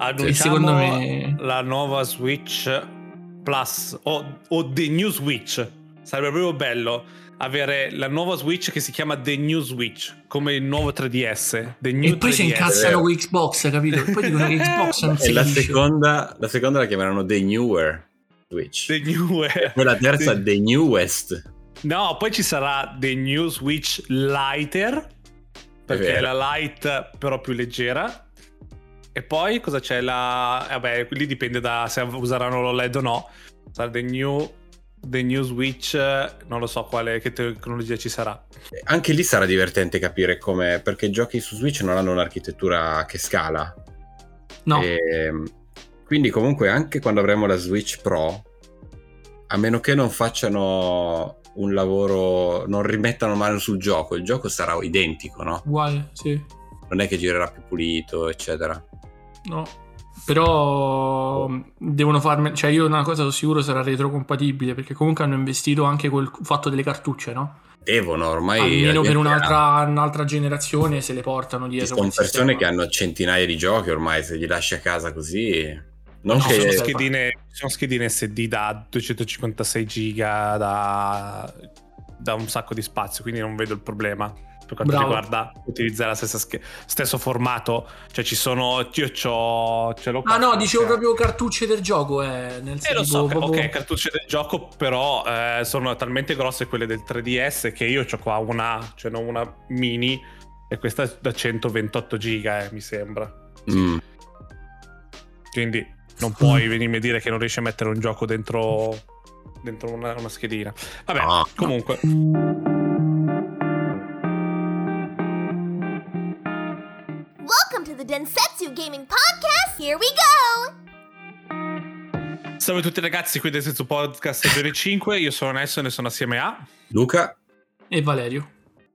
Annunciamo secondo me... la nuova Switch Plus o, o The New Switch. Sarebbe proprio bello avere la nuova Switch che si chiama The New Switch, come il nuovo 3DS. The New e poi 3DS. si incazzano con Xbox, capito? E poi dicono che Xbox non e si la seconda, la seconda la chiameranno The Newer Switch. The Newer. E poi la terza The, The Newest. No, poi ci sarà The New Switch Lighter, perché è, è la light però più leggera. E poi cosa c'è? La... Vabbè, lì dipende da se useranno l'OLED o no. Sarà The New The New Switch, non lo so quale che tecnologia ci sarà. Anche lì sarà divertente capire come, perché i giochi su Switch non hanno un'architettura che scala. No. E, ehm, quindi comunque anche quando avremo la Switch Pro, a meno che non facciano un lavoro, non rimettano mano sul gioco, il gioco sarà identico, no? Uguale, sì. Non è che girerà più pulito, eccetera. No. Però devono farmi, cioè io una cosa sono sicuro sarà retrocompatibile perché comunque hanno investito anche col fatto delle cartucce, no? Devono ormai. Almeno per un'altra, un'altra, generazione se le portano dietro. Sono persone che hanno centinaia di giochi ormai, se li lasci a casa così. Non no, che... sono, schedine, sono schedine SD da 256 giga da, da un sacco di spazio, quindi non vedo il problema per quanto Bravo. riguarda utilizzare la stessa sch- stesso formato. Cioè ci sono... Io c'ho... Ce l'ho ah no, dicevo proprio cartucce del gioco. Eh, nel eh lo so, proprio... ok, cartucce del gioco, però eh, sono talmente grosse quelle del 3DS che io ho qua una, cioè non una mini, e questa è da 128 giga, eh, mi sembra. Mm. Quindi non puoi venirmi a dire che non riesci a mettere un gioco dentro, dentro una, una schedina. Vabbè, ah. comunque... Densetsu Gaming Podcast. Here we go! Salve a tutti ragazzi, qui del Densetsu Podcast stagione 5. Io sono Nelson e sono assieme a Luca e Valerio.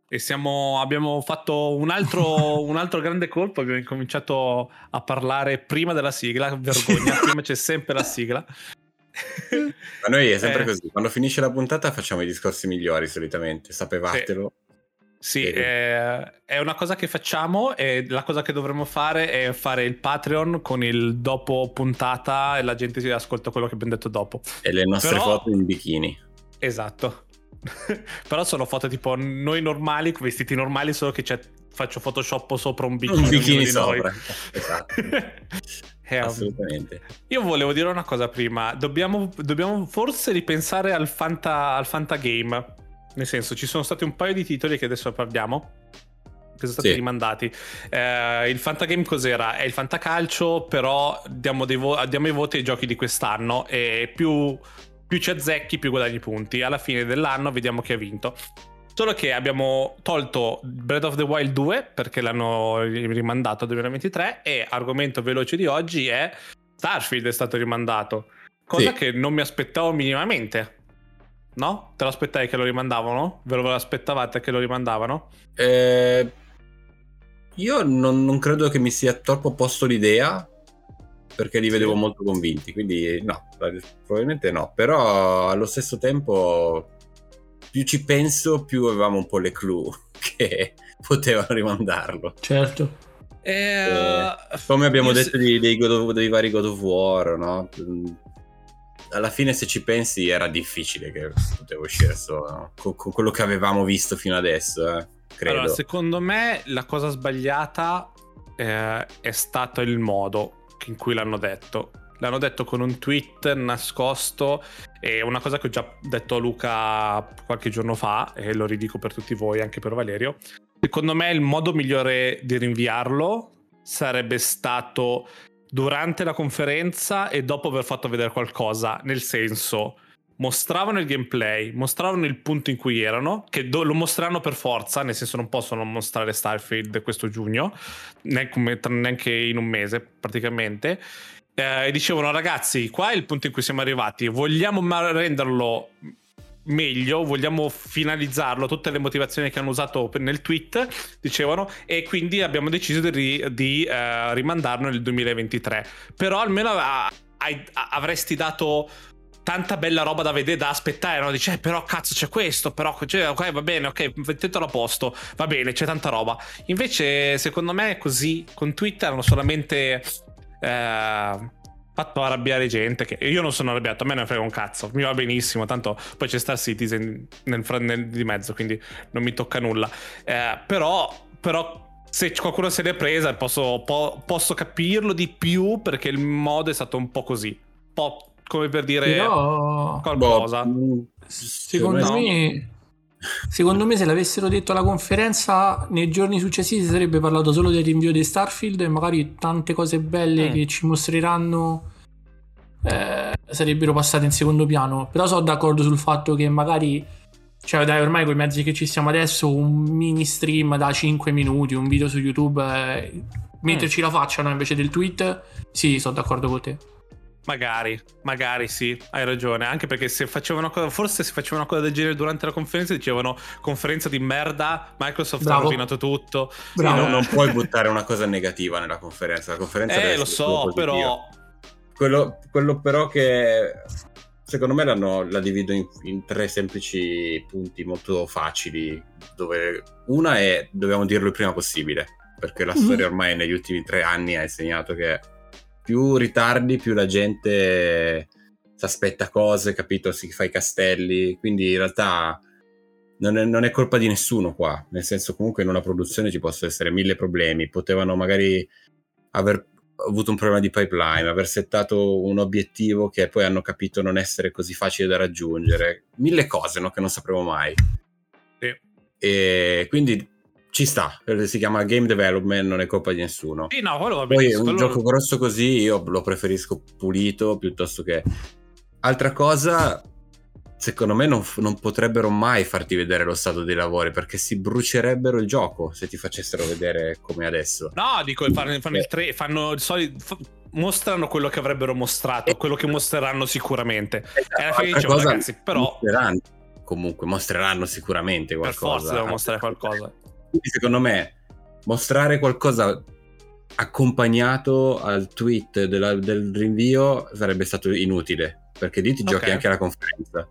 E siamo, abbiamo fatto un altro, un altro grande colpo. Abbiamo incominciato a parlare prima della sigla. Vergogna, prima c'è sempre la sigla. Ma noi è sempre eh. così. Quando finisce la puntata facciamo i discorsi migliori solitamente, sapevatelo. Sì. Sì, è, è, una cosa che facciamo e la cosa che dovremmo fare è fare il Patreon con il dopo puntata e la gente si ascolta quello che abbiamo detto dopo. E le nostre Però... foto in bikini. Esatto. Però sono foto tipo noi normali, vestiti normali, solo che faccio Photoshop sopra un bikini. Un bikini sopra. esatto. Eh, Assolutamente. Io volevo dire una cosa prima. Dobbiamo, dobbiamo forse ripensare al Fanta, al Fanta Game nel senso, ci sono stati un paio di titoli che adesso parliamo che sono stati sì. rimandati. Eh, il Fantagame cos'era? È il Fantacalcio, però diamo, vo- diamo, i voti ai giochi di quest'anno e più, più ci azzecchi, più guadagni punti. Alla fine dell'anno vediamo chi ha vinto. Solo che abbiamo tolto Breath of the Wild 2 perché l'hanno rimandato al 2023 e argomento veloce di oggi è Starfield è stato rimandato. Cosa sì. che non mi aspettavo minimamente. No? Te lo aspettavi che lo rimandavano? Ve lo aspettavate che lo rimandavano? Eh, io non, non, credo che mi sia troppo posto l'idea perché li vedevo molto convinti, quindi no, probabilmente no, però allo stesso tempo più ci penso più avevamo un po' le clue che potevano rimandarlo. Certo. Eh, eh, come abbiamo detto dei, dei, dei, vari God of War, no? Alla fine se ci pensi era difficile che poteva uscire solo con, con, quello che avevamo visto fino adesso, eh, credo. Allora, secondo me la cosa sbagliata eh, è stato il modo in cui l'hanno detto. L'hanno detto con un tweet nascosto e una cosa che ho già detto a Luca qualche giorno fa e lo ridico per tutti voi, anche per Valerio. Secondo me il modo migliore di rinviarlo sarebbe stato durante la conferenza e dopo aver fatto vedere qualcosa, nel senso mostravano il gameplay, mostravano il punto in cui erano, che do- lo mostreranno per forza, nel senso non possono mostrare Starfield questo giugno, neanche in un mese praticamente. Eh, e dicevano ragazzi, qua è il punto in cui siamo arrivati, vogliamo renderlo meglio, vogliamo finalizzarlo, tutte le motivazioni che hanno usato nel tweet, dicevano, e quindi abbiamo deciso di, di uh, rimandarlo nel 2023. Però almeno a, a, avresti dato tanta bella roba da vedere, da aspettare, no? Dice, eh, però cazzo c'è questo, però cioè, ok, va bene, ok, mettetelo a posto, va bene, c'è tanta roba. Invece, secondo me, così, con Twitter hanno solamente Eh, fatto arrabbiare gente che io non sono arrabbiato, a me ne frega un cazzo, mi va benissimo, tanto poi c'è Star Citizen nel, nel, di mezzo, quindi non mi tocca nulla. Eh, però, però se qualcuno se l'è presa posso, po- posso, capirlo di più perché il modo è stato un po' così, un po' come per dire Però... qualcosa. Boh, secondo me... Secondo me se l'avessero detto alla conferenza nei giorni successivi si sarebbe parlato solo del rinvio di Starfield e magari tante cose belle mm. che ci mostreranno eh, sarebbero passate in secondo piano. Però sono d'accordo sul fatto che magari, cioè dai ormai con i mezzi che ci siamo adesso, un mini stream da 5 minuti, un video su YouTube, eh, metterci mm. la faccia no, invece del tweet, sì, sono d'accordo con te. Magari, magari sì, hai ragione. Anche perché se facevano cosa, forse se facevano una cosa del genere durante la conferenza, dicevano conferenza di merda, Microsoft Bravo. ha rovinato tutto. Bravo. No, non puoi buttare una cosa negativa nella conferenza. La conferenza eh, lo so, però. Quello, quello, però che secondo me la divido in, in, tre semplici punti molto facili. Dove una è dobbiamo dirlo il prima possibile. Perché la mm-hmm. storia ormai negli ultimi tre anni ha insegnato che più ritardi, più la gente si aspetta cose, capito? Si fa i castelli. Quindi in realtà non è, non è, colpa di nessuno qua. Nel senso, comunque, in una produzione ci possono essere mille problemi. Potevano magari aver avuto un problema di pipeline, aver settato un obiettivo che poi hanno capito non essere così facile da raggiungere. Mille cose no? che non sapremo mai. Sì. E quindi ci sta, si chiama game development, non è colpa di nessuno. Sì, no, quello va bene. Poi un quello... gioco grosso così io lo preferisco pulito piuttosto che... Altra cosa, secondo me non, non, potrebbero mai farti vedere lo stato dei lavori perché si brucierebbero il gioco se ti facessero vedere come adesso. No, dico, fanno, fanno il 3, fanno il solito... F- mostrano quello che avrebbero mostrato, eh, quello che mostreranno sicuramente. Esatto, e alla fine dicevo, ragazzi, però... Mostreranno, comunque, mostreranno sicuramente qualcosa. Per forza devono mostrare qualcosa. Quindi secondo me mostrare qualcosa accompagnato al tweet della, del rinvio sarebbe stato inutile, perché lì ti okay. giochi anche alla conferenza.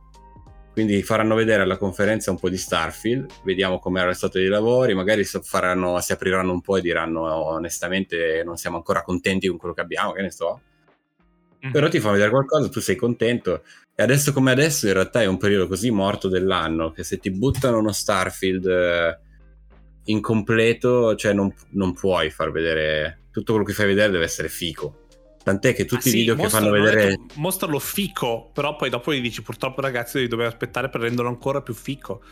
Quindi faranno vedere alla conferenza un po' di Starfield, vediamo com'era lo stato dei lavori, magari faranno, si apriranno un po' e diranno onestamente non siamo ancora contenti con quello che abbiamo, che ne so. Mm. Però ti fa vedere qualcosa, tu sei contento. E adesso come adesso in realtà è un periodo così morto dell'anno che se ti buttano uno Starfield... Eh, incompleto, cioè non, non, puoi far vedere tutto quello che fai vedere deve essere fico. Tant'è che tutti ah, i video che fanno vedere. Detto, mostralo fico, però poi dopo gli dici purtroppo ragazzi devi dover aspettare per renderlo ancora più fico.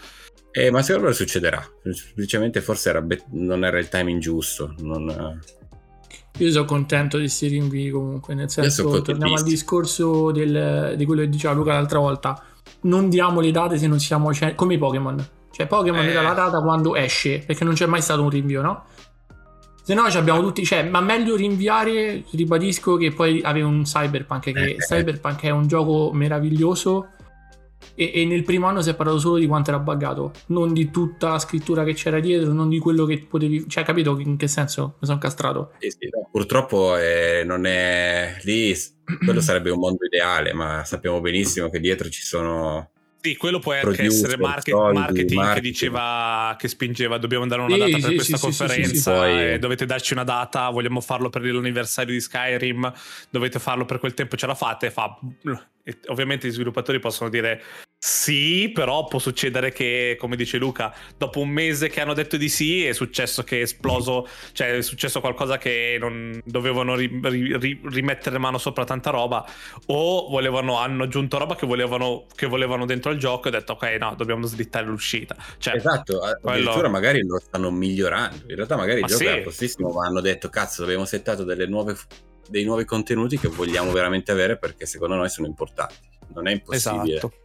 Eh, ma secondo me succederà. Semplicemente forse era be- non era il timing giusto. Non... Io sono contento di questi rinvii comunque, nel senso, torniamo al discorso del, di quello che diceva Luca l'altra volta. Non diamo le date se non siamo... Cioè, come i Pokémon cioè Pokémon eh. dà la data quando esce, perché non c'è mai stato un rinvio, no? Se no ci abbiamo tutti, cioè, ma meglio rinviare, ribadisco che poi avevi un Cyberpunk, che eh. Cyberpunk è un gioco meraviglioso e, e, nel primo anno si è parlato solo di quanto era buggato, non di tutta la scrittura che c'era dietro, non di quello che potevi, cioè capito in che senso mi sono castrato? Sì, sì, no, purtroppo eh, non è lì, quello sarebbe un mondo ideale, ma sappiamo benissimo che dietro ci sono sì, quello può anche essere market, soldi, marketing, marketing, che diceva, che spingeva, dobbiamo dare una sì, data per sì, questa sì, conferenza, poi... dovete darci una data, vogliamo farlo per l'anniversario di Skyrim, dovete farlo per quel tempo, ce la fate, fa... E ovviamente gli sviluppatori possono dire sì, però può succedere che, come dice Luca, dopo un mese che hanno detto di sì è successo che è esploso, cioè è successo qualcosa che non dovevano ri, ri, rimettere mano sopra tanta roba o volevano, hanno aggiunto roba che volevano, che volevano dentro al gioco e detto ok no, dobbiamo slittare l'uscita. Cioè, esatto, addirittura quello... magari lo stanno migliorando, in realtà magari il gioco sì. era postissimo ma hanno detto cazzo abbiamo settato delle nuove dei nuovi contenuti che vogliamo veramente avere perché secondo noi sono importanti. Non è impossibile. Esatto.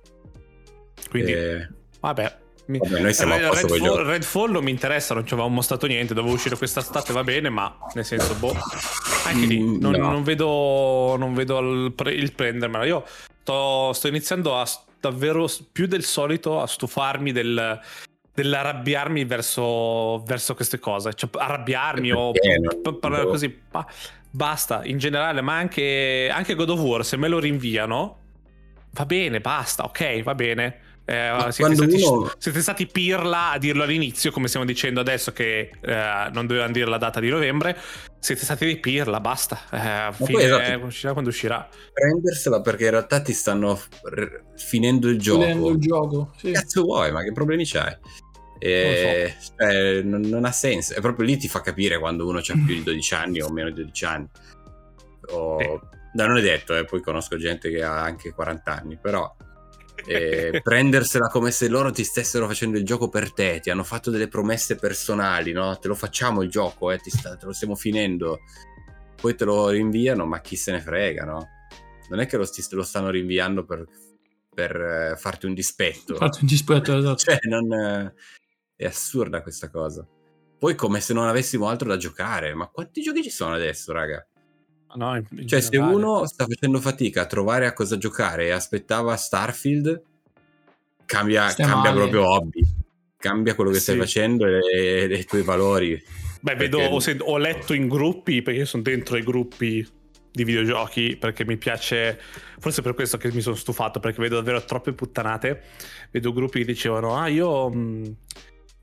Quindi, eh... vabbè. Mi... Vabbè, noi siamo Red, a posto Redfall, Redfall non mi interessa, non ci avevamo mostrato niente, dovevo uscire quest'estate, va bene, ma nel senso, boh, anche lì mm, non, no. non vedo, non vedo il, pre- il prendermela. Io sto, sto iniziando a davvero più del solito a stufarmi del, dell'arrabbiarmi verso, verso queste cose, cioè arrabbiarmi o parlare boh. così, ma basta in generale, ma anche, anche God of War, se me lo rinviano, va bene, basta, ok, va bene. Eh, siete, stati, uno... siete, stati, pirla a dirlo all'inizio, come stiamo dicendo adesso che eh, non dovevano dire la data di novembre. Siete stati dei pirla, basta. Eh, fine, esatto. uscirà quando uscirà. Prendersela perché in realtà ti stanno r- finendo il gioco. Finendo il gioco. Sì. Cazzo vuoi, ma che problemi c'hai? E, so. cioè, non, non, ha senso. È proprio lì ti fa capire quando uno ha più di 12 anni o meno di 12 anni. O... Sì. No, non è detto, eh, poi conosco gente che ha anche 40 anni, però eh, prendersela come se loro ti stessero facendo il gioco per te, ti hanno fatto delle promesse personali, no? Te lo facciamo il gioco, eh, sta, te lo stiamo finendo, poi te lo rinviano, ma chi se ne frega, no? Non è che lo, sti, lo stanno rinviando per, per uh, farti un dispetto. Farti un dispetto, esatto. cioè, non, uh, è assurda questa cosa. Poi come se non avessimo altro da giocare, ma quanti giochi ci sono adesso, raga? No, in, in cioè, generale. se uno sta facendo fatica a trovare a cosa giocare e aspettava Starfield, cambia, cambia proprio hobby. Cambia quello che sì. stai facendo e, e, i tuoi valori. Beh, perché... vedo, ho, sent- ho, letto in gruppi, perché io sono dentro i gruppi di videogiochi, perché mi piace, forse per questo che mi sono stufato, perché vedo davvero troppe puttanate. Vedo gruppi che dicevano, ah, io... Mh,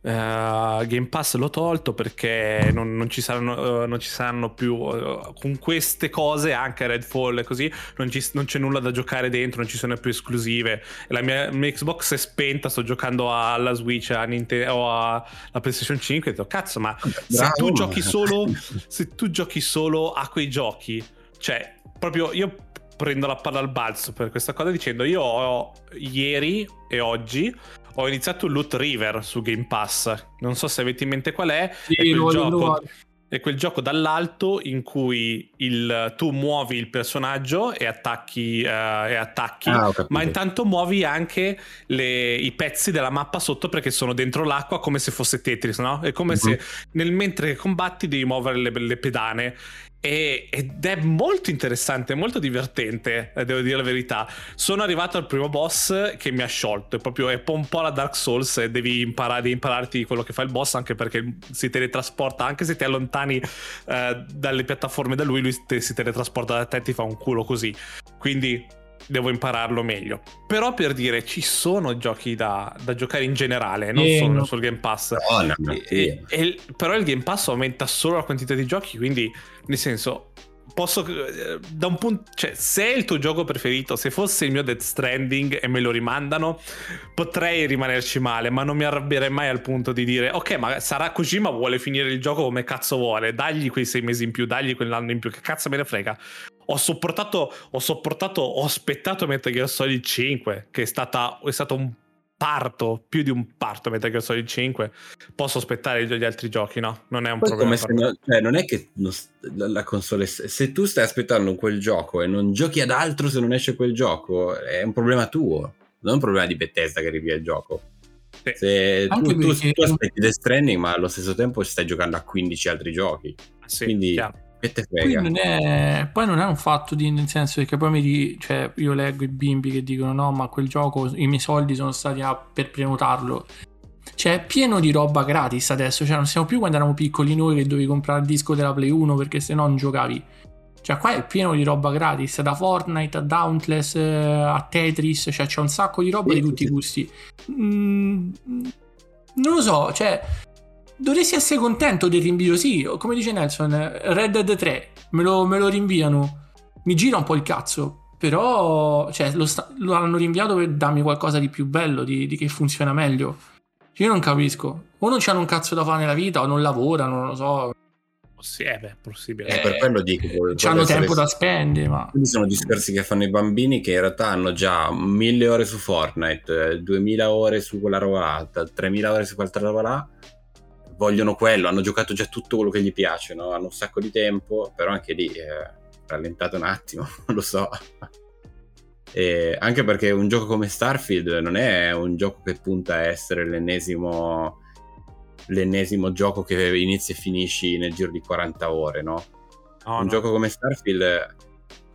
Uh, Game Pass l'ho tolto perché non, non, ci, saranno, uh, non ci, saranno, più uh, con queste cose anche Redfall e così non, ci, non, c'è nulla da giocare dentro non ci sono più esclusive. La mia, mia Xbox è spenta sto giocando alla Switch a Nintendo, o alla PlayStation 5 e ho detto cazzo ma se tu giochi solo se tu giochi solo a quei giochi cioè proprio io prendo la palla al balzo per questa cosa dicendo io ho ieri e oggi ho iniziato Loot River su Game Pass. Non so se avete in mente qual è. Sì, è quel gioco. È quel gioco dall'alto in cui il, tu muovi il personaggio e attacchi, uh, e attacchi ah, ma intanto muovi anche le, i pezzi della mappa sotto perché sono dentro l'acqua come se fosse Tetris, no? È come uh-huh. se nel mentre combatti devi muovere le, le pedane e, ed è molto interessante, molto divertente, eh, devo dire la verità. Sono arrivato al primo boss che mi ha sciolto, è proprio è un po' la Dark Souls devi, imparare, devi impararti quello che fa il boss anche perché si teletrasporta, anche se ti allontani eh, dalle piattaforme da lui, lui te, si teletrasporta da te e ti fa un culo così. Quindi devo impararlo meglio. Però per dire, ci sono giochi da, da giocare in generale, non eh, solo no. sul Game Pass. No, no, no, e, e, però il Game Pass aumenta solo la quantità di giochi, quindi nel senso posso eh, da un punto cioè se è il tuo gioco preferito se fosse il mio Death Stranding e me lo rimandano potrei rimanerci male ma non mi arrabbierei mai al punto di dire ok ma sarà così ma vuole finire il gioco come cazzo vuole dagli quei sei mesi in più dagli quell'anno in più che cazzo me ne frega. Ho sopportato, ho sopportato, ho aspettato Metal Gear Solid 5, che è, stata, è stato un parto, più di un parto Metal Gear Solid 5. Posso aspettare gli altri giochi, no? Non è un Poi problema. No, cioè, non è che la, la console, se tu stai aspettando quel gioco e non giochi ad altro se non esce quel gioco, è un problema tuo, non è un problema di Bethesda che rivia il gioco. Se tu, tu, tu, aspetti Death Stranding, ma allo stesso tempo stai giocando a 15 altri giochi. Sì, Quindi chiaro che te frega. Non è, poi non è un fatto di, nel senso che poi mi di, cioè, io leggo i bimbi che dicono no, ma quel gioco, i miei soldi sono stati a, per prenotarlo. Cioè, è pieno di roba gratis adesso. Cioè, non siamo più quando eravamo piccoli noi che dovevi comprare il disco della Play 1 perché se no non giocavi. Cioè, qua è pieno di roba gratis, da Fortnite a Dauntless eh, a Tetris, cioè c'è un sacco di roba sì, di tutti i gusti. Mm, non lo so, cioè dovresti essere contento del rinvio. Sì, come dice Nelson, Red Dead 3 me lo, me lo rinviano. Mi gira un po' il cazzo. Però cioè, lo, sta- lo, hanno rinviato per darmi qualcosa di più bello, di, di che funziona meglio. Io non capisco. O non c'hanno un cazzo da fare nella vita, o non lavorano, non lo so. Sì, è beh, possibile. Eh, per quello dico. Hanno tempo essere... da spendere, ma... Quindi sono discorsi che fanno i bambini che in realtà hanno già mille ore su Fortnite, 2000 ore su quella roba là, 3000 ore su quell'altra roba là vogliono quello, hanno giocato già tutto quello che gli piace, no? hanno un sacco di tempo, però anche lì eh, rallentate un attimo, lo so. E anche perché un gioco come Starfield non è un gioco che punta a essere l'ennesimo, l'ennesimo gioco che inizi e finisci nel giro di 40 ore, no? Oh, un no. gioco come Starfield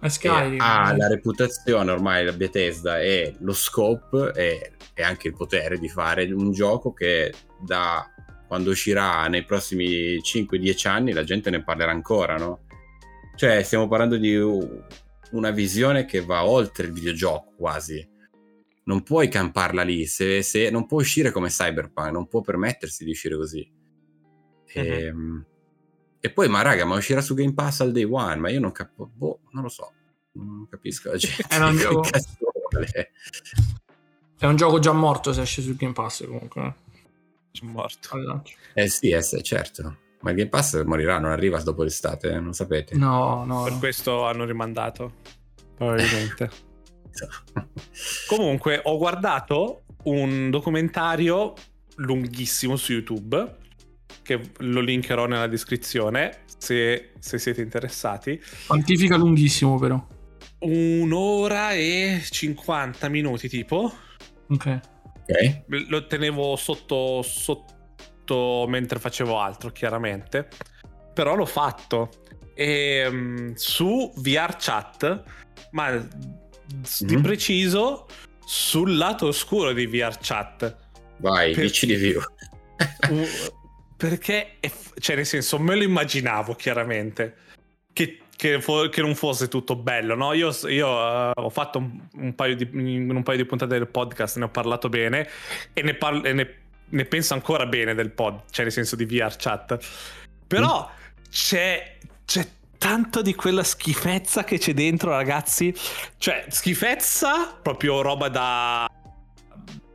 Skyrim, ha la reputazione ormai la Bethesda e lo scope e, e, anche il potere di fare un gioco che da quando uscirà nei prossimi 5-10 anni la gente ne parlerà ancora, no? Cioè, stiamo parlando di una visione che va oltre il videogioco quasi. non puoi camparla lì, se, se, non può uscire come Cyberpunk, non può permettersi di uscire così. E, uh-huh. Ehm, e poi, ma raga, ma uscirà su Game Pass al day one, ma io non capisco, boh, non lo so, non capisco la gente. È un, gioco... è un gioco già morto se esce su Game Pass comunque. Morto. Eh sì, eh, certo. Ma il Game Pass morirà, non arriva dopo l'estate, eh, non sapete. No, no. Per questo hanno rimandato, probabilmente. Comunque, ho guardato un documentario lunghissimo su YouTube, che lo linkerò nella descrizione, se, se siete interessati. Quantifica lunghissimo però. Un'ora e 50 minuti tipo. Ok. Okay. Lo tenevo sotto, sotto mentre facevo altro, chiaramente. Però l'ho fatto. E um, su VR Chat, ma di mm-hmm. preciso sul lato oscuro di VR Chat. Vai, per... dici di più. perché, cioè, nel senso, me lo immaginavo chiaramente che, fo- che non fosse tutto bello, no? Io, io uh, ho fatto un, un, paio di, un paio di puntate del podcast, ne ho parlato bene e ne, parlo, e ne, ne penso ancora bene del pod, cioè nel senso di VR Chat. Però mm. c'è, c'è tanto di quella schifezza che c'è dentro, ragazzi. Cioè, schifezza, proprio roba da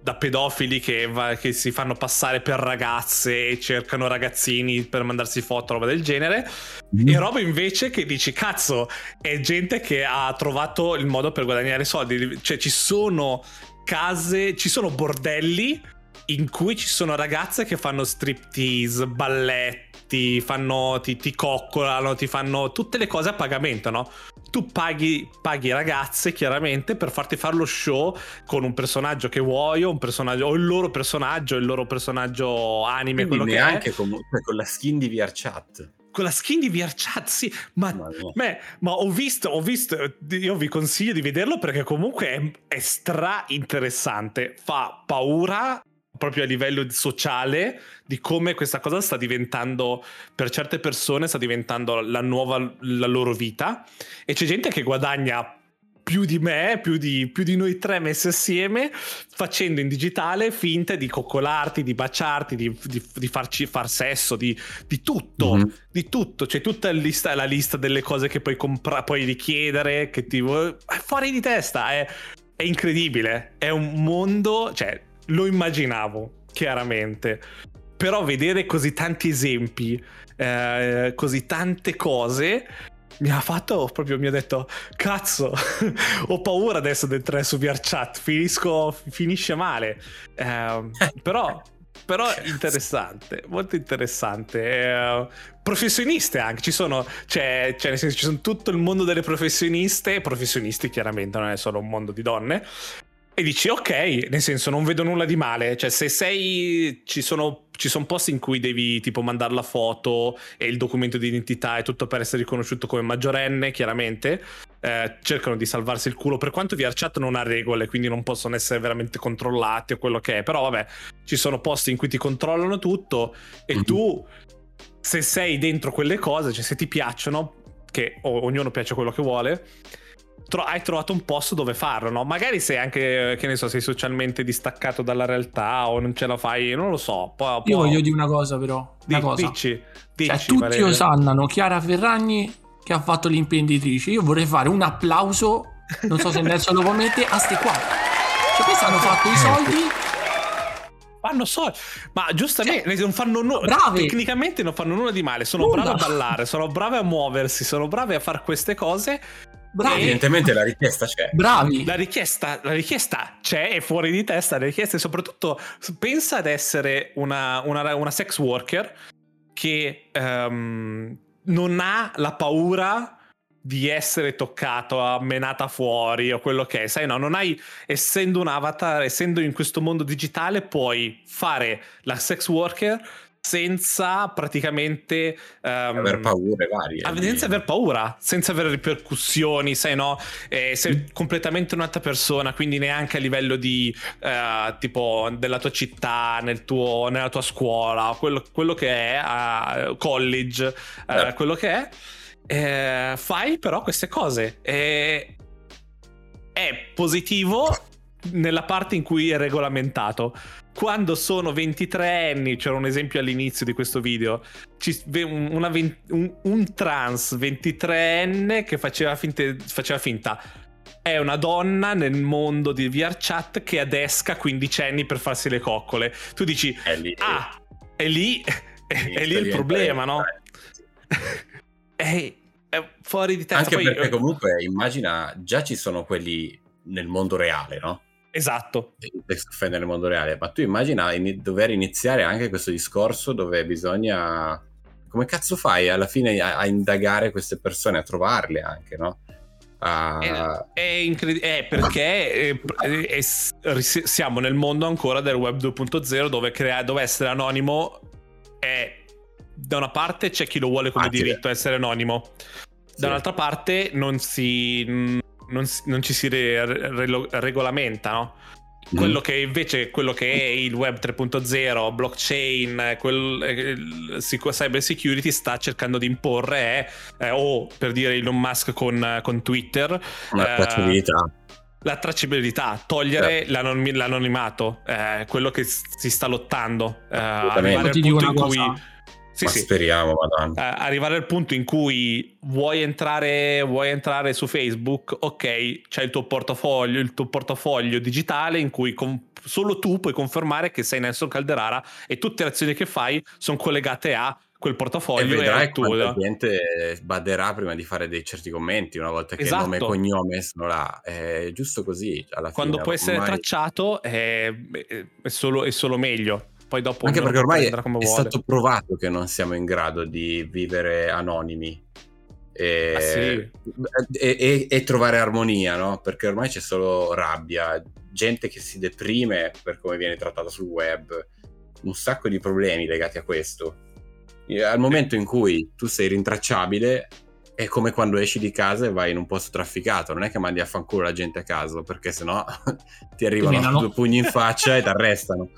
da pedofili che, va, che, si fanno passare per ragazze e cercano ragazzini per mandarsi foto, roba del genere. Mm. E roba invece che dici, cazzo, è gente che ha trovato il modo per guadagnare soldi. Cioè, ci sono case, ci sono bordelli in cui ci sono ragazze che fanno striptease, balletti, fanno, ti, ti coccolano, ti fanno tutte le cose a pagamento, no? Tu paghi, paghi ragazze chiaramente per farti fare lo show con un personaggio che vuoi o, un personaggio, o il loro personaggio, il loro personaggio anime, Quindi quello che neanche con, cioè, con la skin di VR chat. Con la skin di VRChat, sì, ma, me, ma ho visto, ho visto, io vi consiglio di vederlo perché comunque è, è stra interessante, fa paura proprio a livello sociale di come questa cosa sta diventando per certe persone sta diventando la nuova la loro vita e c'è gente che guadagna più di me, più di, più di noi tre messi assieme, facendo in digitale finte di coccolarti, di baciarti, di, di, di farci far sesso, di, di tutto, mm-hmm. di tutto. C'è tutta la lista, la lista delle cose che puoi comprare, puoi richiedere, che ti vuoi... È fuori di testa, è, è incredibile. È un mondo, cioè, lo immaginavo, chiaramente. Però vedere così tanti esempi, eh, così tante cose, mi ha fatto proprio, mi ha detto, cazzo, ho paura adesso del 3 su VR chat, finisco, finisce male. Eh, però, però interessante, molto interessante. Eh, professioniste anche, ci sono, cioè, cioè nel senso ci sono tutto il mondo delle professioniste, professionisti chiaramente, non è solo un mondo di donne, e dici ok, nel senso non vedo nulla di male, cioè se sei ci sono, ci sono posti in cui devi tipo mandare la foto e il documento di identità e tutto per essere riconosciuto come maggiorenne, chiaramente eh, cercano di salvarsi il culo. Per quanto VRChat non ha regole, quindi non possono essere veramente controllati o quello che è, però vabbè, ci sono posti in cui ti controllano tutto e mm-hmm. tu se sei dentro quelle cose, cioè se ti piacciono, che ognuno piace quello che vuole, tro- hai trovato un posto dove farlo, no? Magari sei anche, che ne so, sei socialmente distaccato dalla realtà o non ce la fai, non lo so. Può, può... Io voglio dire una cosa però, una Di, cosa. Dici, cioè, dici cioè, tutti Valerio. osannano Chiara Ferragni che ha fatto l'imprenditrice. Io vorrei fare un applauso, non so se Nelson lo può mettere, a ste qua. Cioè, questi hanno fatto i soldi fanno soldi. Ma giustamente cioè, non fanno nulla. Tecnicamente non fanno nulla di male. Sono nulla. brave a ballare, sono brave a muoversi, sono brave a fare queste cose. Bravi. Evidentemente la richiesta c'è. Bravi. La richiesta, la richiesta c'è, è fuori di testa. La richiesta è soprattutto pensa ad essere una, una, una sex worker che um, non ha la paura di essere toccato, menata fuori o quello che è. Sai, no, non hai, essendo un avatar, essendo in questo mondo digitale, puoi fare la sex worker senza praticamente um, aver paure varie senza aver paura senza avere ripercussioni sai no eh, sei mm. completamente un'altra persona quindi neanche a livello di uh, tipo della tua città nel tuo, nella tua scuola quello, quello che è uh, college uh, eh. quello che è eh, fai però queste cose e è positivo nella parte in cui è regolamentato. Quando sono 23 anni, c'era un esempio all'inizio di questo video, una, un, un, trans 23enne che faceva, finte, faceva finta è una donna nel mondo di VRChat che adesca 15 anni per farsi le coccole. Tu dici, è lì, ah, è lì, è, è lì il problema, no? è, è, fuori di testa. Anche Poi, perché comunque immagina, già ci sono quelli nel mondo reale, no? Esatto. Nel mondo reale, ma tu immagina in, dover iniziare anche questo discorso dove bisogna... Come cazzo fai alla fine a, a indagare queste persone, a trovarle anche, no? Uh... È, è incredibile, è perché è, è, siamo nel mondo ancora del web 2.0 dove, crea, dove essere anonimo è da una parte c'è chi lo vuole come ah, diritto essere anonimo, sì. da un'altra parte non si non, non ci si re, re, regolamenta, no? Mm. Quello che invece quello che è il web 3.0, blockchain, quel, cyber security sta cercando di imporre è, eh, o per dire Elon Musk con, con Twitter, la eh, tracciabilità. La tracciabilità, togliere l'anon- l'anonimato, eh, quello che si sta lottando. Eh, arrivare al punto in cui sì, sì. speriamo, madonna. Uh, arrivare al punto in cui vuoi entrare, vuoi entrare su Facebook, ok, c'è il tuo portafoglio, il tuo portafoglio digitale in cui com- solo tu puoi confermare che sei Nelson Calderara e tutte le azioni che fai sono collegate a quel portafoglio e vedrai e tu la gente sbaderà prima di fare dei certi commenti una volta che esatto. nome e esatto. cognome sono là è giusto così alla quando fine, può essere ormai... tracciato è, è, solo, è solo meglio poi dopo anche perché ormai è vuole. stato provato che non siamo in grado di vivere anonimi e, ah, sì. e, e, e, trovare armonia, no? Perché ormai c'è solo rabbia, gente che si deprime per come viene trattata sul web, un sacco di problemi legati a questo. Al momento in cui tu sei rintracciabile, è come quando esci di casa e vai in un posto trafficato, non è che mandi a fanculo la gente a caso, perché sennò ti arrivano due pugni in faccia e ti arrestano.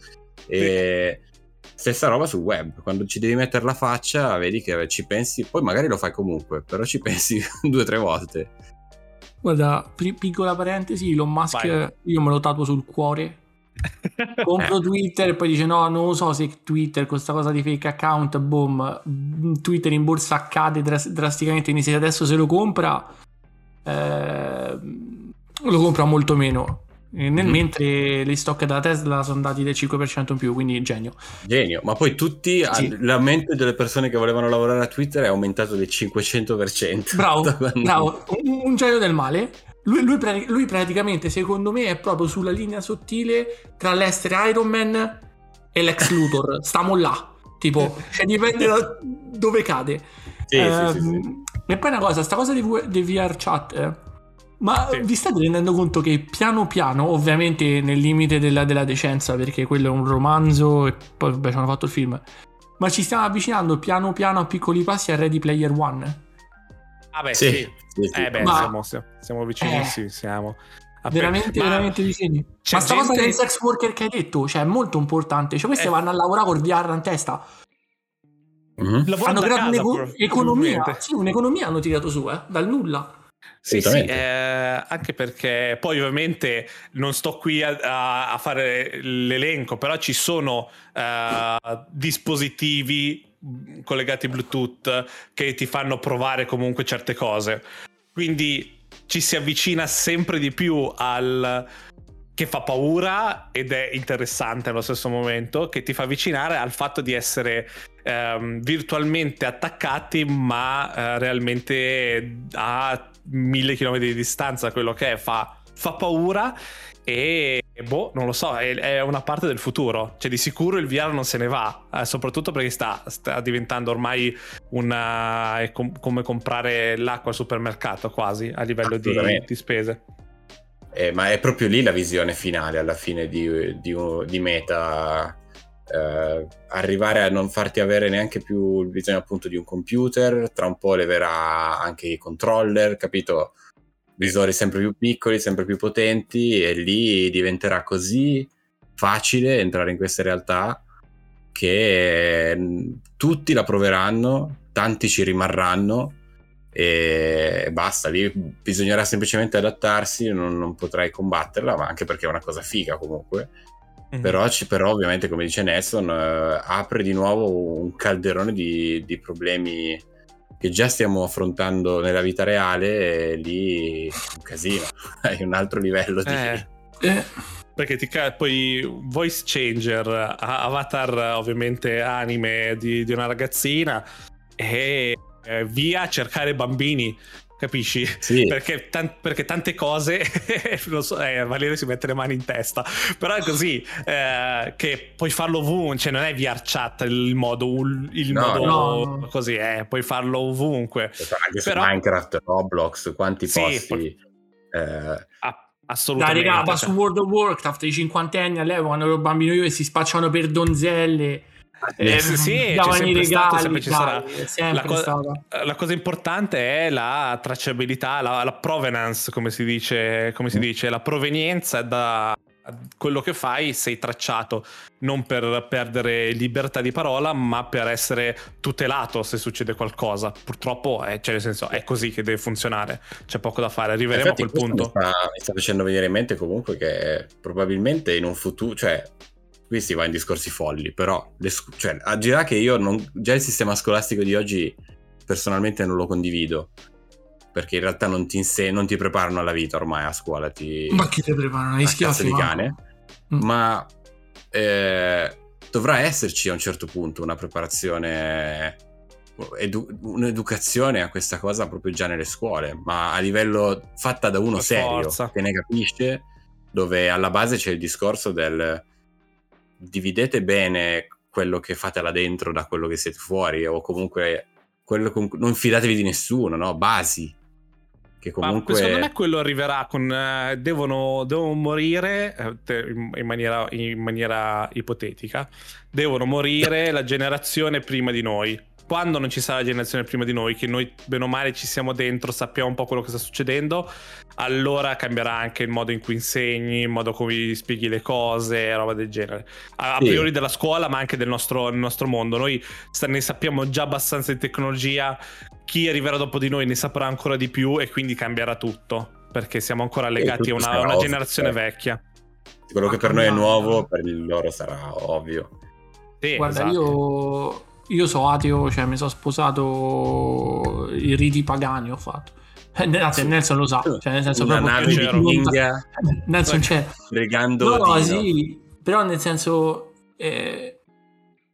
E stessa roba sul web, quando ci devi mettere la faccia, vedi che ci pensi, poi magari lo fai comunque, però ci pensi due o tre volte. Guarda, piccola parentesi, Elon Musk Vai. io me lo tatuo sul cuore. Compro Twitter e poi dice no, non lo so se Twitter, questa cosa di fake account, boom, Twitter in borsa accade dras- drasticamente, quindi se adesso se lo compra, eh, lo compra molto meno nel mm. mentre gli stock della Tesla sono andati del 5% in più, quindi genio. Genio, ma poi tutti, sì. la mente delle persone che volevano lavorare a Twitter è aumentato del 500%. Bravo, bravo. Un, un, genio del male. Lui, lui, lui, praticamente, secondo me, è proprio sulla linea sottile tra l'essere Iron Man e l'ex Luthor. Stiamo là, tipo, cioè dipende da dove cade. Sì, um, sì, sì, ehm, E poi una cosa, sta cosa di, di VR chat... Eh, ma sì. vi state rendendo conto che piano piano, ovviamente nel limite della, della, decenza, perché quello è un romanzo e poi vabbè ci hanno fatto il film, ma ci stiamo avvicinando piano piano a piccoli passi a Ready Player One? Ah beh sì, sì. sì eh beh, ma... siamo, siamo vicinissimi, eh. siamo... Veramente, ma veramente vicini. Ma sta gente... cosa del sex worker che hai detto, cioè è molto importante. Cioè questi eh. vanno a lavorare con VR in testa. Mm-hmm. Hanno creato un'economia, sì, un'economia hanno tirato su, eh, dal nulla. Sì, sì eh, anche perché poi ovviamente non sto qui a, a fare l'elenco, però ci sono uh, dispositivi collegati Bluetooth che ti fanno provare comunque certe cose. Quindi ci si avvicina sempre di più al che fa paura ed è interessante allo stesso momento, che ti fa avvicinare al fatto di essere um, virtualmente attaccati, ma uh, realmente a mille chilometri di distanza, quello che è, fa, fa paura e boh, non lo so, è, è, una parte del futuro. Cioè, di sicuro il VR non se ne va, eh, soprattutto perché sta, sta, diventando ormai una. È com- come comprare l'acqua al supermercato quasi a livello di, di spese. Eh, ma è proprio lì la visione finale alla fine di, di, di Meta eh, arrivare a non farti avere neanche più il bisogno appunto di un computer, tra un po' leverà anche i controller, capito? Visori sempre più piccoli, sempre più potenti e lì diventerà così facile entrare in queste realtà che tutti la proveranno, tanti ci rimarranno e basta, lì bisognerà semplicemente adattarsi, non, non potrai combatterla, ma anche perché è una cosa figa comunque. Mm-hmm. Però, però, ovviamente, come dice Nelson, eh, apre di nuovo un calderone di, di, problemi che già stiamo affrontando nella vita reale e lì un casino, hai un altro livello di... Eh. Eh. Perché ti ca- poi voice changer, avatar ovviamente anime di, di una ragazzina e eh, via a cercare bambini capisci? Sì. Perché, tan- perché, tante cose, non so, eh, Valerio si mette le mani in testa, però è così, eh, che puoi farlo ovunque, cioè non è VR chat il modo, il no, modo no. così, eh, puoi farlo ovunque. Anche però... su Minecraft, Roblox, quanti sì, posti... Poi... Eh... Ah, assolutamente. Dai, raga, su World of Warcraft i cinquantenni all'epoca quando ero bambino io e si spacciano per donzelle eh, sì, c'è sempre regali, sempre ci sarà. La, co- la, cosa importante è la tracciabilità, la, la provenance, come si, dice, come si dice, la provenienza da quello che fai sei tracciato non per perdere libertà di parola ma per essere tutelato se succede qualcosa. Purtroppo è, cioè nel senso, è così che deve funzionare. C'è poco da fare arriveremo Infatti, a quel punto. mi sta, mi sta facendo venire in mente comunque che probabilmente in un futuro cioè qui si va in discorsi folli, però le, cioè, a girare che io non, già il sistema scolastico di oggi personalmente non lo condivido. Perché in realtà non ti, inse- non ti preparano alla vita ormai a scuola. Ti... Ma chi ti preparano? Hai schiaffi di cane. Mm. Ma eh, dovrà esserci a un certo punto una preparazione, edu- un'educazione a questa cosa proprio già nelle scuole, ma a livello fatta da uno serio, forza. che ne capisce, dove alla base c'è il discorso del dividete bene quello che fate là dentro da quello che siete fuori o comunque con... non fidatevi di nessuno, no? Basi. Che comunque... Ma secondo me quello arriverà con... Eh, devono, devono, morire, eh, in, maniera, in maniera ipotetica, devono morire la generazione prima di noi quando non ci sarà la generazione prima di noi, che noi bene o male ci siamo dentro, sappiamo un po' quello che sta succedendo, allora cambierà anche il modo in cui insegni, il modo in cui spieghi le cose, roba del genere. A, sì. priori della scuola, ma anche del nostro, nostro mondo. Noi ne sappiamo già abbastanza di tecnologia, chi arriverà dopo di noi ne saprà ancora di più e quindi cambierà tutto, perché siamo ancora legati a una, una generazione ovvio. vecchia. Quello che per noi è nuovo, per loro sarà ovvio. Sì, Guarda, esatto. io io sono ateo, cioè mi sono sposato i riti pagani ho fatto. Eh, anzi. Nelson lo sa, cioè nel senso Una proprio nave vikinga Nelson c'è. Pregando no, no, sì, però nel senso eh,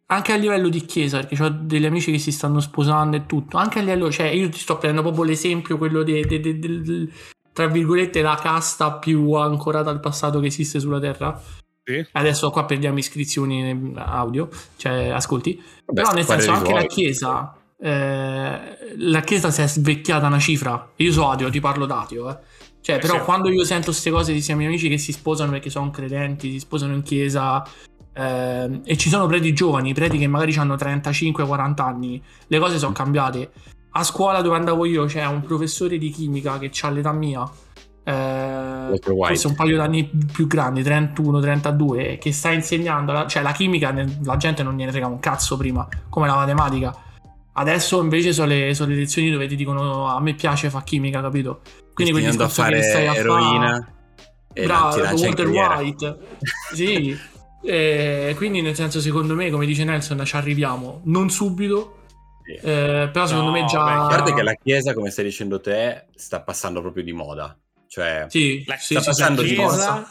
anche a livello di chiesa, perché ho degli amici che si stanno sposando e tutto, anche a livello, cioè io ti sto prendendo proprio l'esempio quello di, de, de, de, tra virgolette la casta più ancorata al passato che esiste sulla terra sì. Adesso qua perdiamo iscrizioni audio, cioè ascolti. Vabbè, Però nel senso anche la Chiesa, eh, la Chiesa si è svecchiata una cifra. Io so ateo, ti parlo d'ateo, eh. Cioè, però sì. quando io sento queste cose di miei amici che si sposano perché sono credenti, si sposano in chiesa eh, e ci sono preti giovani, preti che magari hanno 35-40 anni, le cose sono cambiate. A scuola dove andavo io c'è un professore di chimica che ha l'età mia eh, forse un paio d'anni più grandi, 31, 32, che sta insegnando, la, cioè la chimica la gente non gliene frega un cazzo prima, come la matematica. Adesso invece sono le, sono le lezioni dove ti dicono a me piace fa chimica, capito? Quindi quel discorso a fare che stai a eroina fa... Bravo, Walter White. sì. E quindi nel senso secondo me, come dice Nelson, ci arriviamo non subito, eh, però secondo no, me già... Beh, guarda che la Chiesa, come stai dicendo te, sta passando proprio di moda. Cioè, sì, la, sì, sta passando la Chiesa,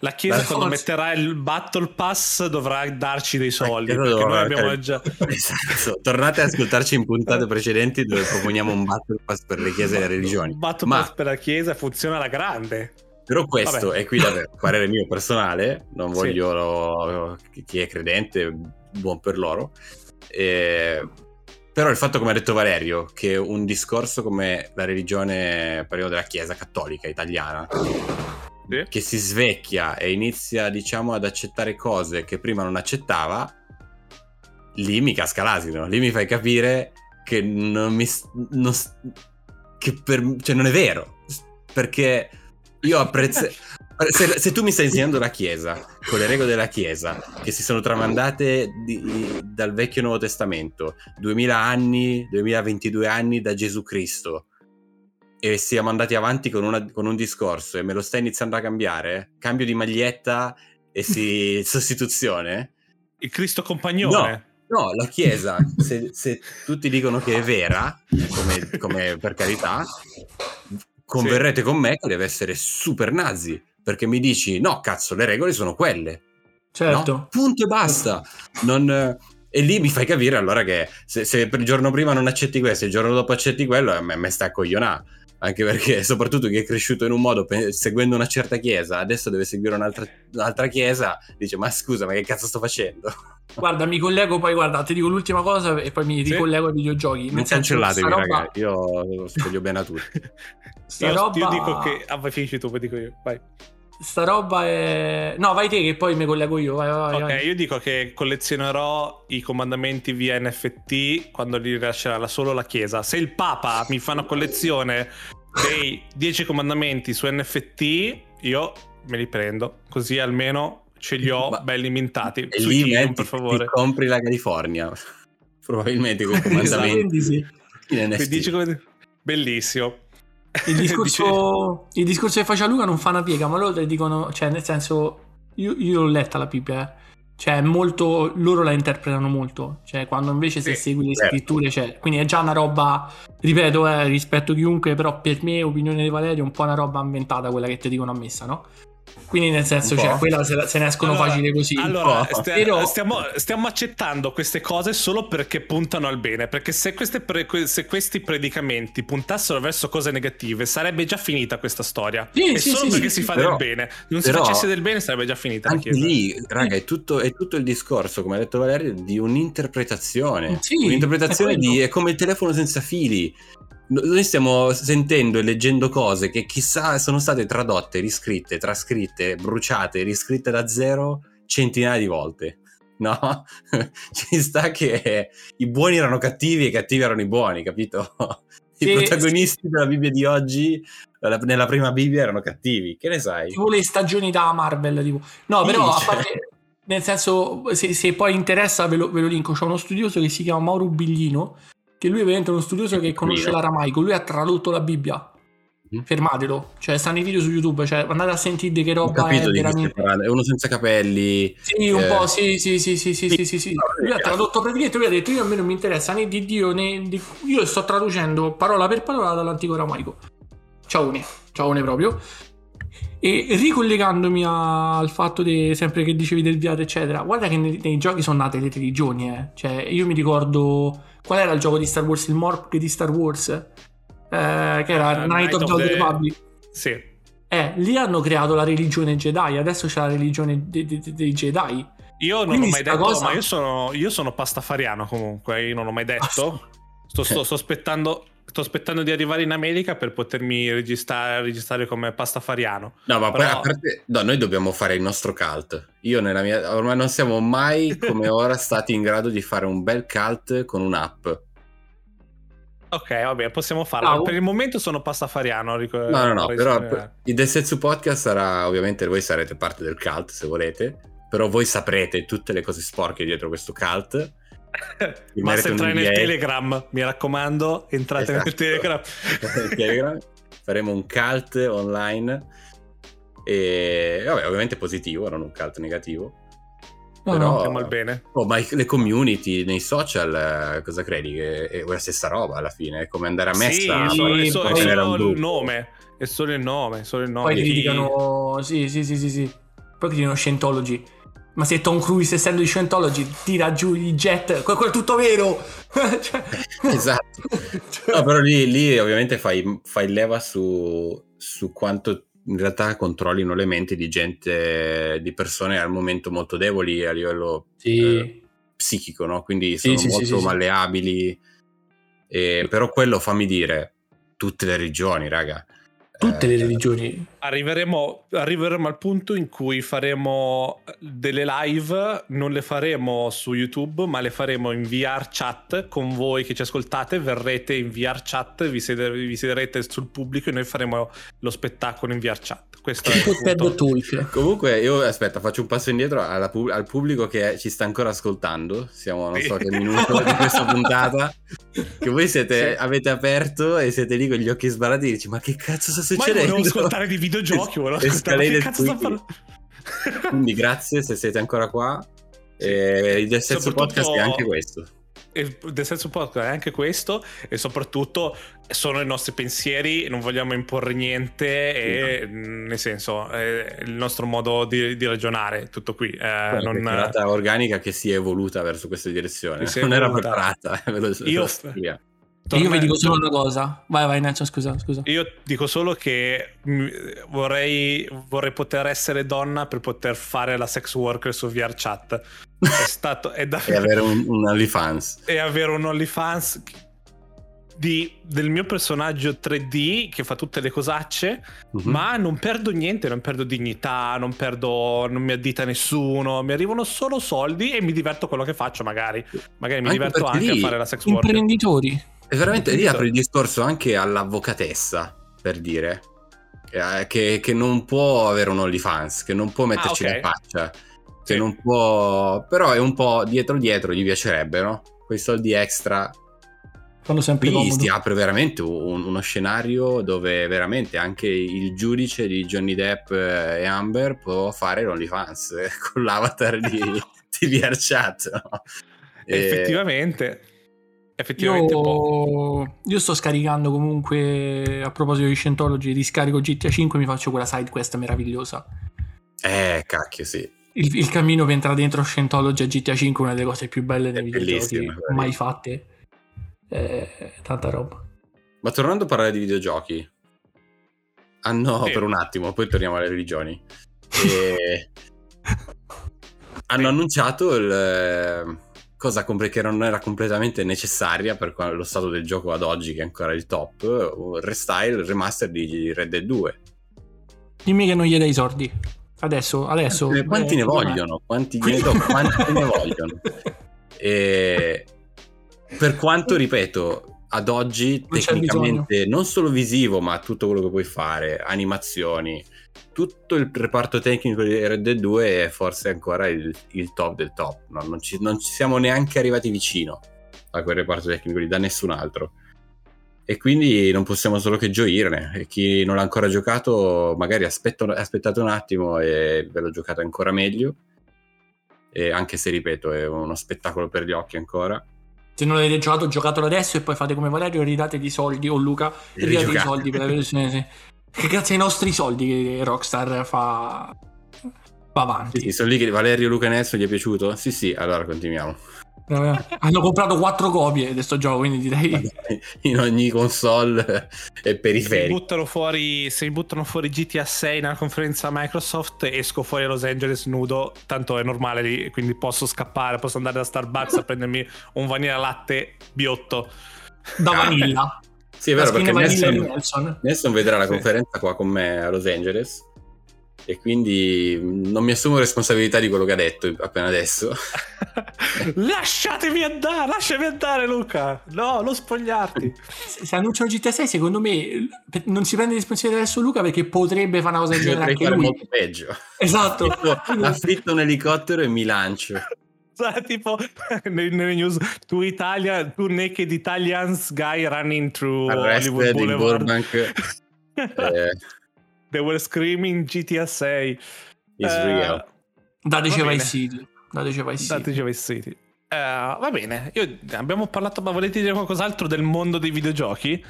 la Chiesa Beh, quando forza. metterà il Battle Pass dovrà darci dei soldi. Perché noi abbiamo già... Esatto. Tornate ad ascoltarci in puntate precedenti dove proponiamo un Battle Pass per le Chiese e le religioni. Un Battle Ma... Pass per la Chiesa funziona alla grande. Però questo Vabbè. è qui da parere mio personale, non voglio sì. chi è credente, buon per loro. Eh, però il fatto, come ha detto Valerio, che un discorso come la religione, parliamo della Chiesa cattolica italiana, sì. che si svecchia e inizia, diciamo, ad accettare cose che prima non accettava, lì mi casca l'asino, lì mi fai capire che non mi... Non, che per, cioè non è vero, perché io apprezzo... Se, se, tu mi stai insegnando la Chiesa, con le regole della Chiesa, che si sono tramandate di, dal vecchio Nuovo Testamento, 2000 anni, 2022 anni da Gesù Cristo, e siamo andati avanti con, una, con un discorso e me lo stai iniziando a cambiare, cambio di maglietta e si sostituzione. Il Cristo compagnone. No, no la Chiesa, se, se, tutti dicono che è vera, come, come per carità, converrete sì. con me che deve essere super nazi, perché mi dici, no, cazzo, le regole sono quelle. Certo. No? Punto e basta. Non, e lì mi fai capire allora che se, se, il giorno prima non accetti questo e il giorno dopo accetti quello, a me, me sta a coglionare. Anche perché, soprattutto chi è cresciuto in un modo seguendo una certa chiesa, adesso deve seguire un'altra, un'altra chiesa, dice: Ma scusa, ma che cazzo sto facendo? Guarda, mi collego poi, guarda, ti dico l'ultima cosa e poi mi sì? ricollego ai videogiochi. Non cancellatevi, roba... ragazzi, io voglio bene a tutti. io, roba... io dico che... Ah, vai, finisci tu, poi dico io, vai. Sta roba è... No, vai te che poi mi collego io. Vai, vai, ok, vai. io dico che collezionerò i comandamenti via NFT quando li rilascerà solo la Chiesa. Se il Papa mi fa una collezione dei 10 comandamenti su NFT, io me li prendo. Così almeno ce li ho Ma... belli mintati. E lì metti, per favore. compri la California. Probabilmente con comandamenti. sì. Bellissimo. Il discorso, il discorso che faceva Luca non fa una piega, ma loro dicono, cioè nel senso, io, io l'ho letta la Bibbia, eh. cioè molto, loro la interpretano molto, cioè quando invece se sì, segui le certo. scritture, cioè, quindi è già una roba, ripeto, eh, rispetto a chiunque, però per me, opinione di Valerio, è un po' una roba inventata quella che ti dicono a messa, no? Quindi nel senso, cioè, quella se, se ne escono allora, facile così. Allora, st- Però... stiamo, stiamo, accettando queste cose solo perché puntano al bene. Perché se, pre- se, questi predicamenti puntassero verso cose negative, sarebbe già finita questa storia. Sì, e sì, solo sì, perché si fa però, del bene. Non si facesse del bene, sarebbe già finita. Anche lì, raga, è tutto, è tutto, il discorso, come ha detto Valerio, di un'interpretazione. un'interpretazione è di. è come il telefono senza fili noi stiamo sentendo e leggendo cose che chissà sono state tradotte, riscritte, trascritte, bruciate, riscritte da zero centinaia di volte. No, ci sta che i buoni erano cattivi e i cattivi erano i buoni, capito? I sì, protagonisti della Bibbia di oggi, nella prima Bibbia, erano cattivi. Che ne sai? Tipo le stagioni da Marvel, tipo. No, però a parte, nel senso, se, se poi interessa, ve lo, ve lo linko. C'è uno studioso che si chiama Mauro Biglino che lui è veramente uno studioso che conosce l'aramaico, lui ha tradotto la Bibbia. Mm. Fermatelo, cioè stanno i video su YouTube, cioè andate a sentire che roba è veramente. È uno senza capelli. Sì, un eh... po', sì, sì, sì, sì, sì, sì, sì, sì. Lui ha tradotto praticamente, lui ha detto io a me non mi interessa né di Dio né di... Io sto traducendo parola per parola dall'antico aramaico. Ciao ne, ciao ne proprio. E ricollegandomi a, al fatto di, sempre che dicevi del viaggio, eccetera, guarda che nei, nei giochi sono nate le religioni, eh. Cioè, io mi ricordo Qual era il gioco di Star Wars? Il Morp di Star Wars? Eh, che era uh, Night, Night of, of the Republic. Sì. Eh, lì hanno creato la religione Jedi, adesso c'è la religione dei, dei, dei Jedi. Io non Quindi ho mai detto, cosa... ma io sono, io sono pastafariano comunque, io non ho mai detto. Sto, sto, sto, aspettando, sto aspettando di arrivare in America per potermi registrare, registrare come pastafariano. No, ma Però... poi a parte, no, noi dobbiamo fare il nostro cult. Io nella mia, ormai non siamo mai come ora stati in grado di fare un bel cult con un'app. Ok, vabbè, possiamo farlo. Bravo. Per il momento sono pastafariano. Ric- no, no, no, però il Desetsu Podcast sarà, ovviamente voi sarete parte del cult se volete, però voi saprete tutte le cose sporche dietro questo cult Basta entrare nel Telegram, mi raccomando, entrate esatto. nel Telegram. Telegram. Faremo un cult online e vabbè, ovviamente positivo, non un cult negativo. No, Però, no, bene. Oh, ma le community nei social, cosa credi? Che è la stessa roba alla fine? È come andare a messa? Sì, è, so, è solo il nome. È solo il nome, solo il nome. Poi ti dicono, sì, sì, sì, sì, sì. Poi ti dicono Scientology. Ma se Tom Cruise, essendo di Scientology, tira giù i jet, quello è tutto vero! cioè... Esatto. Cioè... No, però lì, lì ovviamente fai, fai leva su, su, quanto in realtà controllino le menti di gente, di persone al momento molto deboli a livello sì. eh, psichico, no? Quindi sono sì, molto sì, malleabili. E, però quello fammi dire, tutte le regioni, raga Tutte le eh, religioni. Arriveremo, arriveremo, al punto in cui faremo delle live, non le faremo su YouTube, ma le faremo in VR chat con voi che ci ascoltate. Verrete in VR chat, vi, sieder- vi siederete sul pubblico e noi faremo lo spettacolo in VR chat. Questo è il punto. Comunque, io aspetta, faccio un passo indietro pu- al pubblico che ci sta ancora ascoltando. Siamo non so che minuto di questa puntata. Che voi siete, sì. avete aperto e siete lì con gli occhi sbarrati e dici: Ma che cazzo sta succedendo? Ma volevo ascoltare di videogiochi, volevo ascoltare. che cazzo sta parlando. Quindi grazie se siete ancora qua. Sì. E il stesso podcast è anche questo. del senso podcast è anche questo e soprattutto sono i nostri pensieri non vogliamo imporre niente e mm, nel senso è il nostro modo di, di ragionare tutto qui. Eh, non... una organica che si è evoluta verso questa direzione. Non era preparata ve lo, io, Torna... Io vi dico solo una cosa. Vai, vai, Nacho, scusa, scusa. Io dico solo che vorrei, vorrei poter essere donna per poter fare la sex worker su VR chat. È stato, è da... e avere un, un OnlyFans. E avere un OnlyFans di, del mio personaggio 3D che fa tutte le cosacce, uh-huh. ma non perdo niente, non perdo dignità, non perdo, non mi addita nessuno, mi arrivano solo soldi e mi diverto quello che faccio magari. Magari mi anche diverto anche lì, a fare la sex worker. Imprenditori. E veramente lì apre il discorso anche all'avvocatessa, per dire, eh, che, che, non può avere un OnlyFans, che non può metterci ah, okay. la faccia, che sì. non può... però è un po' dietro dietro, gli piacerebbe, no? Quei soldi extra. Fanno sempre Qui comodo. si apre veramente un, uno scenario dove veramente anche il giudice di Johnny Depp e Amber può fare l'OnlyFans con l'avatar di, di VRChat, no? Effettivamente effettivamente io, io sto scaricando comunque a proposito di Scientology riscarico GTA 5 e mi faccio quella side quest meravigliosa. Eh cacchio sì. Il, il cammino per entrare dentro Scientology a GTA 5 è una delle cose più belle dei videogiochi mai fatte. Eh, tanta roba. Ma tornando a parlare di videogiochi. Ah no sì. per un attimo poi torniamo alle religioni. E... hanno annunciato il cosa che non era completamente necessaria per lo stato del gioco ad oggi, che è ancora il top, un restyle, remaster di Red Dead 2. Dimmi che non gli dai i soldi. Adesso, adesso. Eh, quanti eh, ne vogliono? Quanti, ne, do, quanti ne vogliono? E per quanto, ripeto, ad oggi non tecnicamente non solo visivo, ma tutto quello che puoi fare, animazioni, tutto il reparto tecnico di Red Dead 2 è forse ancora il, il top del top. No? Non, ci, non, ci, siamo neanche arrivati vicino a quel reparto tecnico lì, da nessun altro. E quindi non possiamo solo che gioirne. E chi non l'ha ancora giocato, magari aspetto, aspettate un attimo e ve l'ho giocato ancora meglio. E anche se, ripeto, è uno spettacolo per gli occhi ancora. Se non l'avete giocato, giocatelo adesso e poi fate come Valerio, ridate i soldi o Luca, ridate i soldi per la versione. Che grazie ai nostri soldi che Rockstar fa, va avanti. Sì, sono lì che Valerio Luca Nelson gli è piaciuto? Sì, sì, allora continuiamo. Hanno comprato quattro copie di questo gioco, quindi direi in ogni console e periferico. Se buttano fuori, se mi buttano fuori GTA 6 nella conferenza Microsoft, esco fuori a Los Angeles nudo, tanto è normale lì, quindi posso scappare, posso andare da Starbucks a prendermi un vanilla latte biotto. Da vanilla. Sì, è vero, perché Nelson, Nelson. Nelson vedrà la sì. conferenza qua con me a Los Angeles e quindi non mi assumo responsabilità di quello che ha detto appena adesso. Lasciatemi andare, lasciami andare Luca. No, non spogliarti. Se annunciano GTA 6, secondo me non si prende responsabilità adesso Luca perché potrebbe fare una cosa del genere anche lui. molto peggio. Esatto. Affitto un elicottero e mi lancio. tipo nelle news to Italia two naked Italians guy running through Arrested Hollywood Boulevard eh. they were screaming GTA 6 is uh, real dateci Vice City dateci Vice City, dateci Vice City. Uh, va bene, Io, abbiamo parlato, ma volete dire qualcos'altro del mondo dei videogiochi?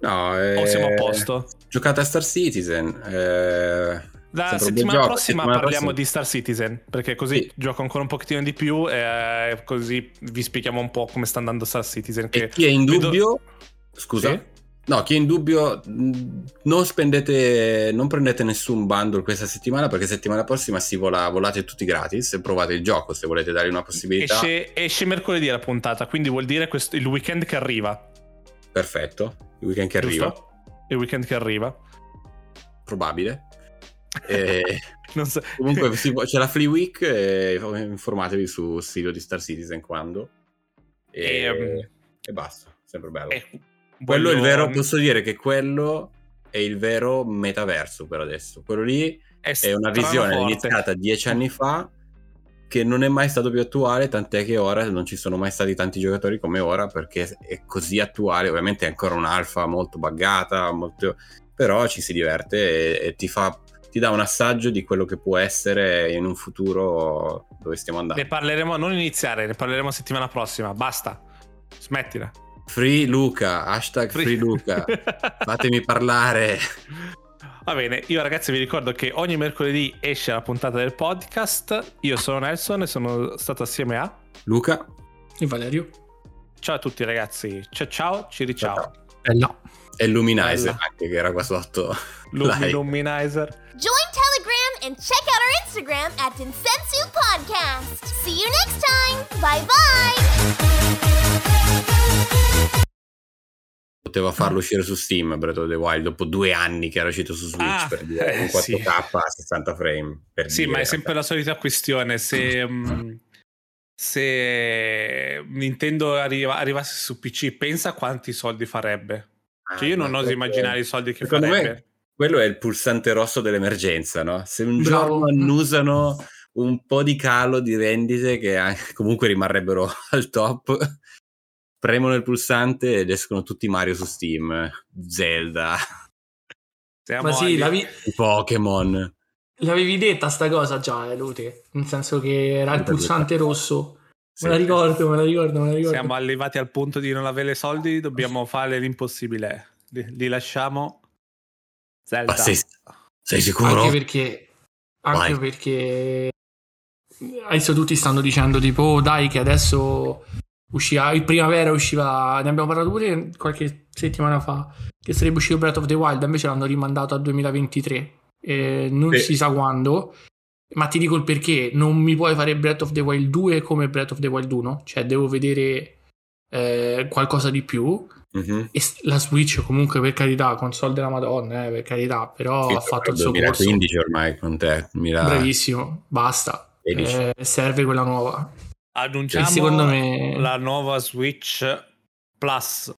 No, eh, o siamo a posto? Giocate a Star Citizen. Eh, la settimana gioco, prossima settimana parliamo prossima. di Star Citizen, perché così sì. gioco ancora un pochettino di più e così vi spieghiamo un po' come sta andando Star Citizen. Che chi è in vedo... dubbio, scusa, sì? no, chi è in dubbio non spendete, non prendete nessun bundle questa settimana perché settimana prossima si vola, volate tutti gratis e provate il gioco se volete dare una possibilità. Esce, esce mercoledì la puntata, quindi vuol dire questo, il weekend che arriva. Perfetto, il weekend che Giusto? arriva. Il weekend che arriva. probabile. E... so. Comunque può... c'è la Free Week, e informatevi sul sito di Star Citizen quando. E, e, um... e basta, sempre bello. E... Quello è il vero, posso dire che quello è il vero metaverso per adesso. Quello lì è, è una visione forte. iniziata dieci anni fa che non è mai stato più attuale, tant'è che ora non ci sono mai stati tanti giocatori come ora perché è così attuale. Ovviamente è ancora un'alfa molto buggata, molto... però ci si diverte e, e ti fa ti dà un assaggio di quello che può essere in un futuro dove stiamo andando. Ne parleremo, non iniziare, ne parleremo settimana prossima. Basta, smettila. Free Luca, hashtag Free, free Luca. Fatemi parlare. Va bene, io ragazzi vi ricordo che ogni mercoledì esce la puntata del podcast. Io sono Nelson e sono stato assieme a Luca e Valerio. Ciao a tutti ragazzi, ciao ciao, ci riciao. Bella. E Luminizer anche che era qua sotto. Lum- Luminizer. Join Telegram and check out our Instagram at Insensu Podcast. See you next time. Bye bye poteva farlo uscire su Steam Breath of the Wild dopo due anni che era uscito su Switch ah, per dire in 4K sì. a 60 frame sì dire, ma è sempre la solita questione se, mm, se Nintendo arriva, arrivasse su PC pensa quanti soldi farebbe cioè io non oso immaginare i soldi che farebbe me, quello è il pulsante rosso dell'emergenza no? se un Bravo. giorno annusano un po' di calo di rendite che comunque rimarrebbero al top premono il pulsante ed escono tutti Mario su Steam, Zelda. Siamo Ma sì, l'avevi... Pokémon. L'avevi detta sta cosa già, eh, Lute? Nel senso che era il pulsante rosso. Me la ricordo, me la ricordo, me la ricordo. Siamo arrivati al punto di non avere soldi, dobbiamo fare l'impossibile. Li, li lasciamo. Zelda. Ma sei, sei sicuro? Anche perché... Anche Vai. perché... Adesso tutti stanno dicendo tipo, oh, dai che adesso usciva in primavera usciva ne abbiamo parlato pure qualche settimana fa che sarebbe uscito Breath of the Wild invece l'hanno rimandato al 2023 eh, non sì. si sa quando ma ti dico il perché. Non mi puoi fare Breath of the Wild 2 come Breath of the Wild 1 cioè devo vedere eh, qualcosa di più. Mm-hmm. e la Switch comunque per carità console della madonna eh, per carità però sì, ha fatto il suo 2015 corso. ormai con te Mira... bravissimo basta. Eh, serve quella nuova. Annunciamo me... la nuova Switch Plus